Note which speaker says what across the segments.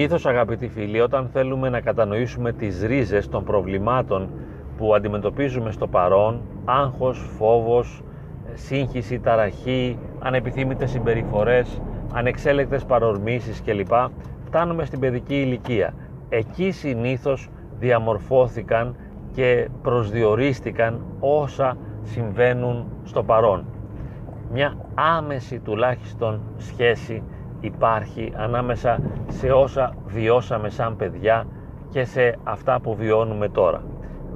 Speaker 1: Συνήθως αγαπητοί φίλοι, όταν θέλουμε να κατανοήσουμε τις ρίζες των προβλημάτων που αντιμετωπίζουμε στο παρόν, άγχος, φόβος, σύγχυση, ταραχή, ανεπιθύμητες συμπεριφορές, ανεξέλεκτες παρορμήσεις κλπ. Φτάνουμε στην παιδική ηλικία. Εκεί συνήθως διαμορφώθηκαν και προσδιορίστηκαν όσα συμβαίνουν στο παρόν. Μια άμεση τουλάχιστον σχέση υπάρχει ανάμεσα σε όσα βιώσαμε σαν παιδιά και σε αυτά που βιώνουμε τώρα.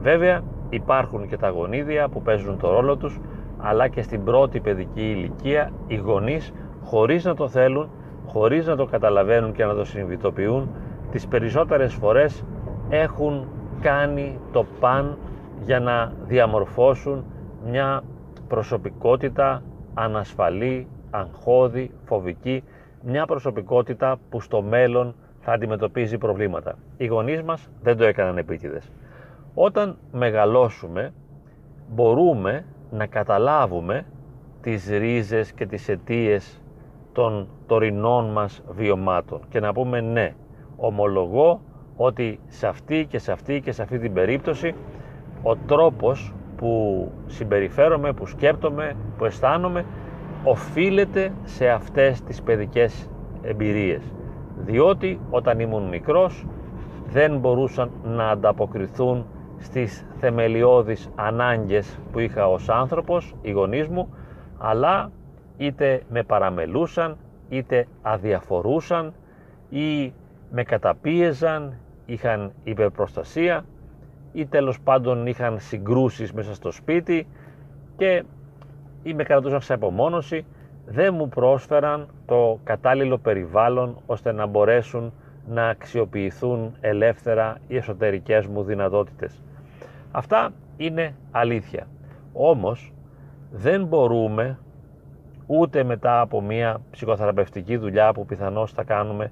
Speaker 1: Βέβαια υπάρχουν και τα γονίδια που παίζουν το ρόλο τους αλλά και στην πρώτη παιδική ηλικία οι γονείς χωρίς να το θέλουν, χωρίς να το καταλαβαίνουν και να το συνειδητοποιούν τις περισσότερες φορές έχουν κάνει το παν για να διαμορφώσουν μια προσωπικότητα ανασφαλή, αγχώδη, φοβική, μια προσωπικότητα που στο μέλλον θα αντιμετωπίζει προβλήματα. Οι γονείς μας δεν το έκαναν επίτηδες. Όταν μεγαλώσουμε μπορούμε να καταλάβουμε τις ρίζες και τις αιτίες των τωρινών μας βιωμάτων και να πούμε ναι, ομολογώ ότι σε αυτή και σε αυτή και σε αυτή την περίπτωση ο τρόπος που συμπεριφέρομαι, που σκέπτομαι, που αισθάνομαι οφείλεται σε αυτές τις παιδικές εμπειρίες. Διότι όταν ήμουν μικρός δεν μπορούσαν να ανταποκριθούν στις θεμελιώδεις ανάγκες που είχα ως άνθρωπος, οι γονείς μου, αλλά είτε με παραμελούσαν, είτε αδιαφορούσαν ή με καταπίεζαν, είχαν υπερπροστασία ή τέλος πάντων είχαν συγκρούσεις μέσα στο σπίτι και ή με κρατούσαν σε απομόνωση, δεν μου πρόσφεραν το κατάλληλο περιβάλλον ώστε να μπορέσουν να αξιοποιηθούν ελεύθερα οι εσωτερικές μου δυνατότητες. Αυτά είναι αλήθεια. Όμως δεν μπορούμε ούτε μετά από μια ψυχοθεραπευτική δουλειά που πιθανώς θα κάνουμε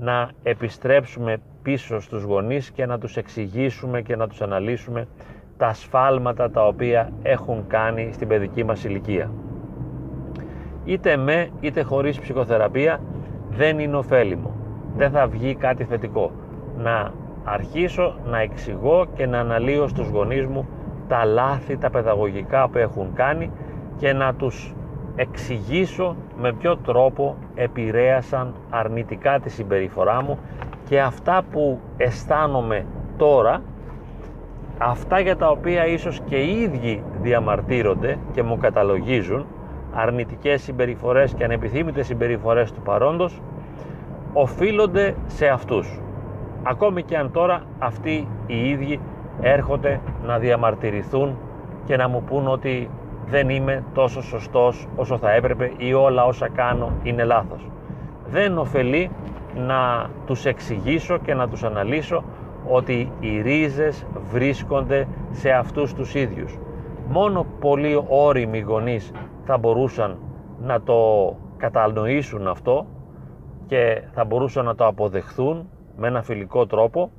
Speaker 1: να επιστρέψουμε πίσω στους γονείς και να τους εξηγήσουμε και να τους αναλύσουμε τα ασφάλματα τα οποία έχουν κάνει στην παιδική μας ηλικία. Είτε με είτε χωρίς ψυχοθεραπεία δεν είναι ωφέλιμο. Δεν θα βγει κάτι θετικό. Να αρχίσω να εξηγώ και να αναλύω στους γονείς μου τα λάθη, τα παιδαγωγικά που έχουν κάνει και να τους εξηγήσω με ποιο τρόπο επηρέασαν αρνητικά τη συμπεριφορά μου και αυτά που αισθάνομαι τώρα αυτά για τα οποία ίσως και οι ίδιοι διαμαρτύρονται και μου καταλογίζουν αρνητικές συμπεριφορές και ανεπιθύμητες συμπεριφορές του παρόντος οφείλονται σε αυτούς ακόμη και αν τώρα αυτοί οι ίδιοι έρχονται να διαμαρτυρηθούν και να μου πούν ότι δεν είμαι τόσο σωστός όσο θα έπρεπε ή όλα όσα κάνω είναι λάθος. Δεν ωφελεί να τους εξηγήσω και να τους αναλύσω ότι οι ρίζες βρίσκονται σε αυτούς τους ίδιους. Μόνο πολύ όριμοι γονείς θα μπορούσαν να το κατανοήσουν αυτό και θα μπορούσαν να το αποδεχθούν με ένα φιλικό τρόπο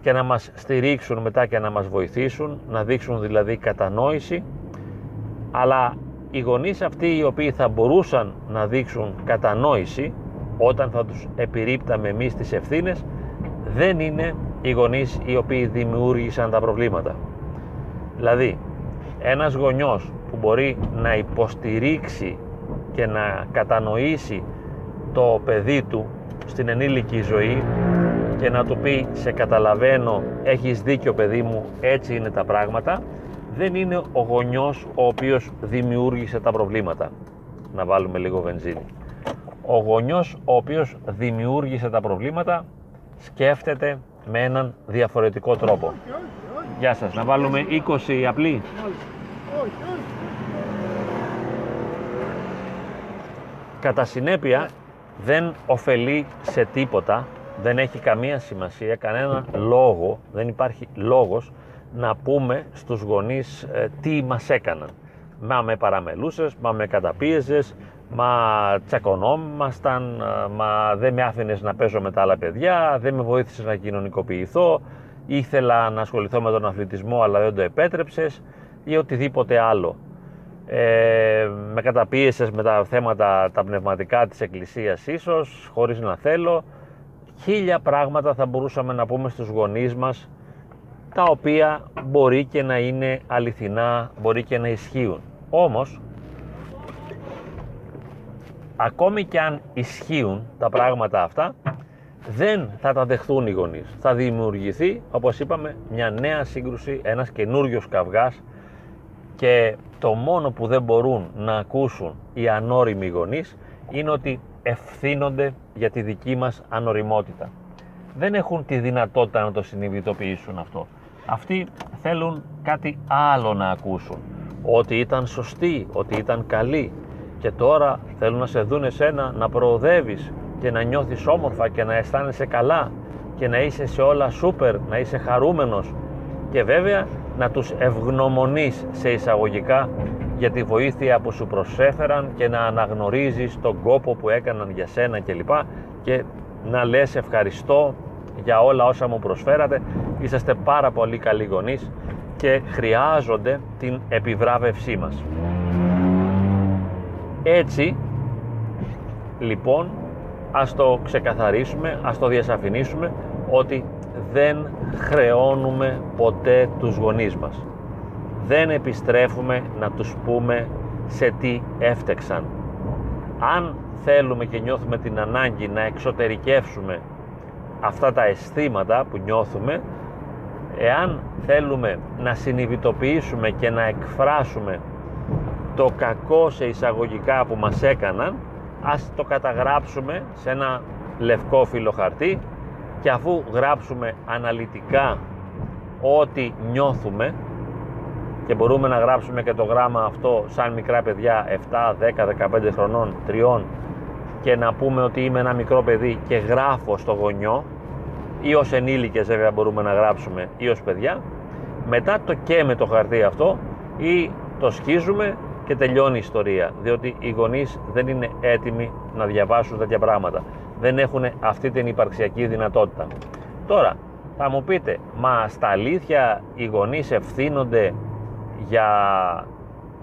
Speaker 1: και να μας στηρίξουν μετά και να μας βοηθήσουν, να δείξουν δηλαδή κατανόηση αλλά οι γονείς αυτοί οι οποίοι θα μπορούσαν να δείξουν κατανόηση όταν θα τους επιρρύπταμε εμείς τις ευθύνες δεν είναι οι γονείς οι οποίοι δημιούργησαν τα προβλήματα. Δηλαδή, ένας γονιός που μπορεί να υποστηρίξει και να κατανοήσει το παιδί του στην ενήλικη ζωή και να του πει σε καταλαβαίνω, έχεις δίκιο παιδί μου, έτσι είναι τα πράγματα δεν είναι ο γονιός ο οποίος δημιούργησε τα προβλήματα. Να βάλουμε λίγο βενζίνη. Ο γονιός ο οποίος δημιούργησε τα προβλήματα σκέφτεται με έναν διαφορετικό τρόπο. Γεια σας, να βάλουμε 20 απλή. Κατά συνέπεια δεν ωφελεί σε τίποτα, δεν έχει καμία σημασία, κανένα λόγο, δεν υπάρχει λόγος να πούμε στους γονείς ε, τι μας έκαναν. Μα με παραμελούσες, μα με καταπίεζες, μα τσακωνόμασταν, ε, μα δεν με άφηνες να παίζω με τα άλλα παιδιά, δεν με βοήθησες να κοινωνικοποιηθώ, ήθελα να ασχοληθώ με τον αθλητισμό αλλά δεν το επέτρεψες ή οτιδήποτε άλλο. Ε, με καταπίεσες με τα θέματα τα πνευματικά της εκκλησίας ίσως, χωρίς να θέλω χίλια πράγματα θα μπορούσαμε να πούμε στους γονείς μας τα οποία μπορεί και να είναι αληθινά, μπορεί και να ισχύουν. Όμως, ακόμη και αν ισχύουν τα πράγματα αυτά, δεν θα τα δεχθούν οι γονείς. Θα δημιουργηθεί, όπως είπαμε, μια νέα σύγκρουση, ένας καινούριος καυγάς και το μόνο που δεν μπορούν να ακούσουν οι ανώριμοι γονείς είναι ότι ευθύνονται για τη δική μας ανοριμότητα. Δεν έχουν τη δυνατότητα να το συνειδητοποιήσουν αυτό. Αυτοί θέλουν κάτι άλλο να ακούσουν. Ότι ήταν σωστή, ότι ήταν καλή. Και τώρα θέλουν να σε δουν εσένα να προοδεύεις και να νιώθεις όμορφα και να αισθάνεσαι καλά και να είσαι σε όλα σούπερ, να είσαι χαρούμενος. Και βέβαια να τους ευγνωμονείς σε εισαγωγικά για τη βοήθεια που σου προσέφεραν και να αναγνωρίζεις τον κόπο που έκαναν για σένα κλπ. Και να λες ευχαριστώ για όλα όσα μου προσφέρατε. Είσαστε πάρα πολύ καλοί γονείς και χρειάζονται την επιβράβευσή μας έτσι λοιπόν ας το ξεκαθαρίσουμε, ας το διασαφηνίσουμε ότι δεν χρεώνουμε ποτέ τους γονείς μας. Δεν επιστρέφουμε να τους πούμε σε τι έφτεξαν. Αν θέλουμε και νιώθουμε την ανάγκη να εξωτερικεύσουμε αυτά τα αισθήματα που νιώθουμε, εάν θέλουμε να συνειδητοποιήσουμε και να εκφράσουμε το κακό σε εισαγωγικά που μας έκαναν, ας το καταγράψουμε σε ένα λευκό φύλλο χαρτί και αφού γράψουμε αναλυτικά ό,τι νιώθουμε και μπορούμε να γράψουμε και το γράμμα αυτό σαν μικρά παιδιά 7, 10, 15 χρονών, 3 και να πούμε ότι είμαι ένα μικρό παιδί και γράφω στο γονιό ή ως ενήλικες βέβαια μπορούμε να γράψουμε ή ως παιδιά μετά το και με το χαρτί αυτό ή το σκίζουμε και τελειώνει η ιστορία διότι οι γονείς δεν είναι έτοιμοι να διαβάσουν τέτοια πράγματα δεν έχουν αυτή την υπαρξιακή δυνατότητα. Τώρα, θα μου πείτε, μας στα αλήθεια οι γονείς ευθύνονται για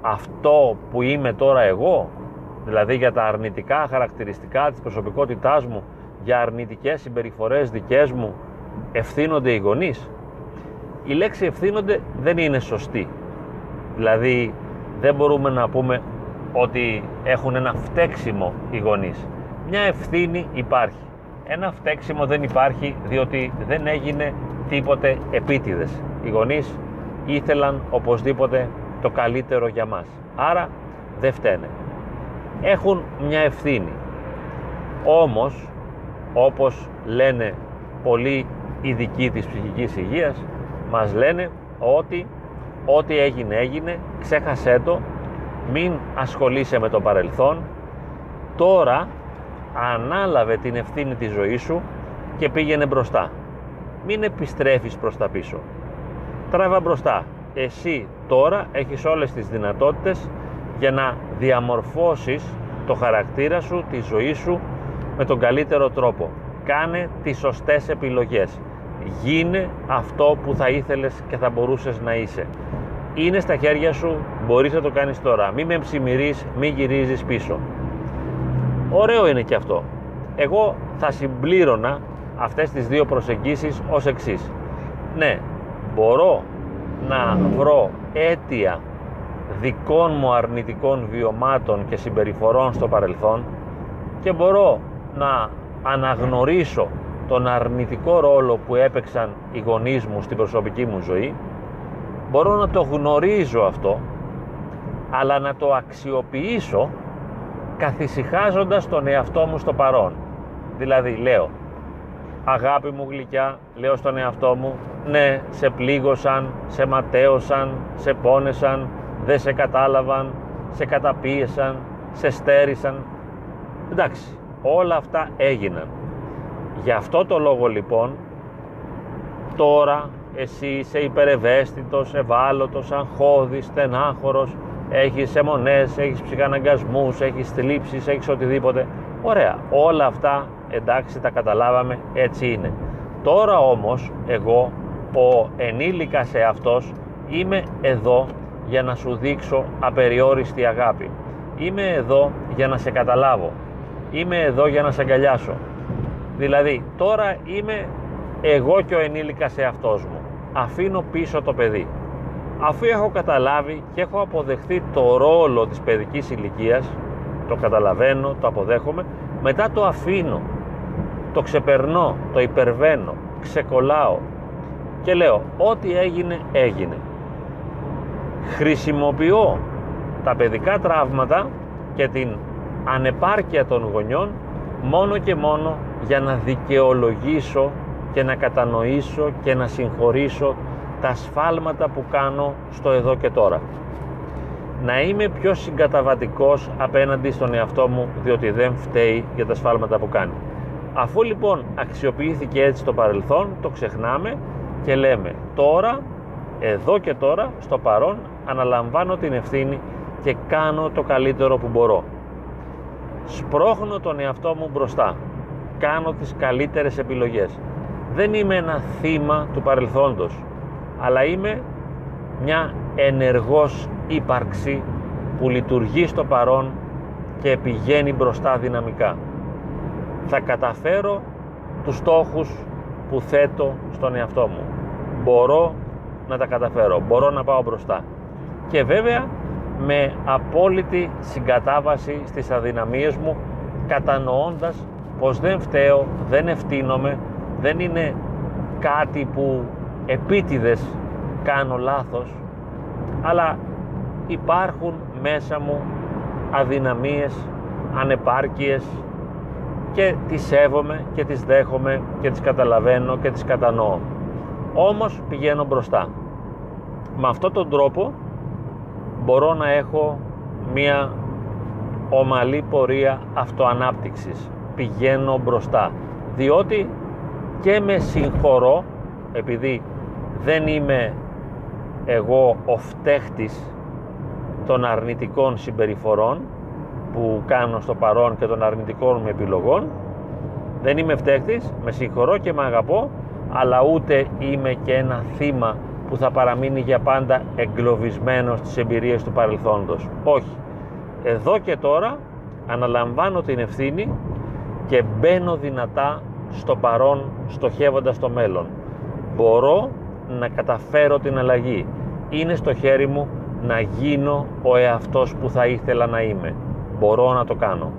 Speaker 1: αυτό που είμαι τώρα εγώ, δηλαδή για τα αρνητικά χαρακτηριστικά της προσωπικότητάς μου, για αρνητικές συμπεριφορές δικές μου, ευθύνονται οι γονείς; Η λέξη ευθύνονται δεν είναι σωστή. Δηλαδή δεν μπορούμε να πούμε ότι έχουν ένα φταίξιμο οι γονείς μια ευθύνη υπάρχει. Ένα φταίξιμο δεν υπάρχει διότι δεν έγινε τίποτε επίτηδες. Οι γονείς ήθελαν οπωσδήποτε το καλύτερο για μας. Άρα δεν φταίνε. Έχουν μια ευθύνη. Όμως, όπως λένε πολλοί ειδικοί της ψυχικής υγείας, μας λένε ότι ό,τι έγινε έγινε, ξέχασέ το, μην ασχολείσαι με το παρελθόν, τώρα ανάλαβε την ευθύνη της ζωής σου και πήγαινε μπροστά. Μην επιστρέφεις προς τα πίσω. Τράβα μπροστά. Εσύ τώρα έχεις όλες τις δυνατότητες για να διαμορφώσεις το χαρακτήρα σου, τη ζωή σου με τον καλύτερο τρόπο. Κάνε τις σωστές επιλογές. Γίνε αυτό που θα ήθελες και θα μπορούσες να είσαι. Είναι στα χέρια σου, μπορείς να το κάνεις τώρα. Μην με ψημυρείς, μην γυρίζεις πίσω. Ωραίο είναι και αυτό. Εγώ θα συμπλήρωνα αυτές τις δύο προσεγγίσεις ως εξής. Ναι, μπορώ να βρω αίτια δικών μου αρνητικών βιωμάτων και συμπεριφορών στο παρελθόν και μπορώ να αναγνωρίσω τον αρνητικό ρόλο που έπαιξαν οι γονείς μου στην προσωπική μου ζωή μπορώ να το γνωρίζω αυτό αλλά να το αξιοποιήσω καθησυχάζοντας τον εαυτό μου στο παρόν. Δηλαδή λέω, αγάπη μου γλυκιά, λέω στον εαυτό μου, ναι, σε πλήγωσαν, σε ματέωσαν, σε πόνεσαν, δεν σε κατάλαβαν, σε καταπίεσαν, σε στέρισαν. Εντάξει, όλα αυτά έγιναν. Γι' αυτό το λόγο λοιπόν, τώρα εσύ είσαι υπερευαίσθητος, ευάλωτος, αγχώδης, στενάχωρος, έχεις αιμονές, έχεις ψυχαναγκασμούς, έχεις θλίψεις, έχεις οτιδήποτε. Ωραία, όλα αυτά εντάξει τα καταλάβαμε, έτσι είναι. Τώρα όμως εγώ, ο ενήλικας αυτός είμαι εδώ για να σου δείξω απεριόριστη αγάπη. Είμαι εδώ για να σε καταλάβω. Είμαι εδώ για να σε αγκαλιάσω. Δηλαδή τώρα είμαι εγώ και ο ενήλικας εαυτός μου. Αφήνω πίσω το παιδί. Αφού έχω καταλάβει και έχω αποδεχθεί το ρόλο της παιδικής ηλικίας, το καταλαβαίνω, το αποδέχομαι, μετά το αφήνω, το ξεπερνώ, το υπερβαίνω, ξεκολλάω και λέω ό,τι έγινε έγινε. Χρησιμοποιώ τα παιδικά τραύματα και την ανεπάρκεια των γονιών μόνο και μόνο για να δικαιολογήσω και να κατανοήσω και να συγχωρήσω τα σφάλματα που κάνω στο εδώ και τώρα. Να είμαι πιο συγκαταβατικός απέναντι στον εαυτό μου διότι δεν φταίει για τα σφάλματα που κάνει. Αφού λοιπόν αξιοποιήθηκε έτσι το παρελθόν, το ξεχνάμε και λέμε τώρα, εδώ και τώρα, στο παρόν, αναλαμβάνω την ευθύνη και κάνω το καλύτερο που μπορώ. Σπρώχνω τον εαυτό μου μπροστά. Κάνω τις καλύτερες επιλογές. Δεν είμαι ένα θύμα του παρελθόντος, αλλά είμαι μια ενεργός ύπαρξη που λειτουργεί στο παρόν και πηγαίνει μπροστά δυναμικά. Θα καταφέρω τους στόχους που θέτω στον εαυτό μου. Μπορώ να τα καταφέρω, μπορώ να πάω μπροστά. Και βέβαια με απόλυτη συγκατάβαση στις αδυναμίες μου κατανοώντας πως δεν φταίω, δεν ευθύνομαι, δεν είναι κάτι που επίτηδες κάνω λάθος αλλά υπάρχουν μέσα μου αδυναμίες, ανεπάρκειες και τις σέβομαι και τις δέχομαι και τις καταλαβαίνω και τις κατανοώ. Όμως πηγαίνω μπροστά. Με αυτόν τον τρόπο μπορώ να έχω μία ομαλή πορεία αυτοανάπτυξης. Πηγαίνω μπροστά. Διότι και με συγχωρώ επειδή δεν είμαι εγώ ο φταίχτης των αρνητικών συμπεριφορών που κάνω στο παρόν και των αρνητικών μου επιλογών δεν είμαι φταίχτης, με συγχωρώ και με αγαπώ αλλά ούτε είμαι και ένα θύμα που θα παραμείνει για πάντα εγκλωβισμένος στις εμπειρίες του παρελθόντος. Όχι. Εδώ και τώρα αναλαμβάνω την ευθύνη και μπαίνω δυνατά στο παρόν στοχεύοντας το μέλλον. Μπορώ να καταφέρω την αλλαγή. Είναι στο χέρι μου να γίνω ο εαυτός που θα ήθελα να είμαι. Μπορώ να το κάνω.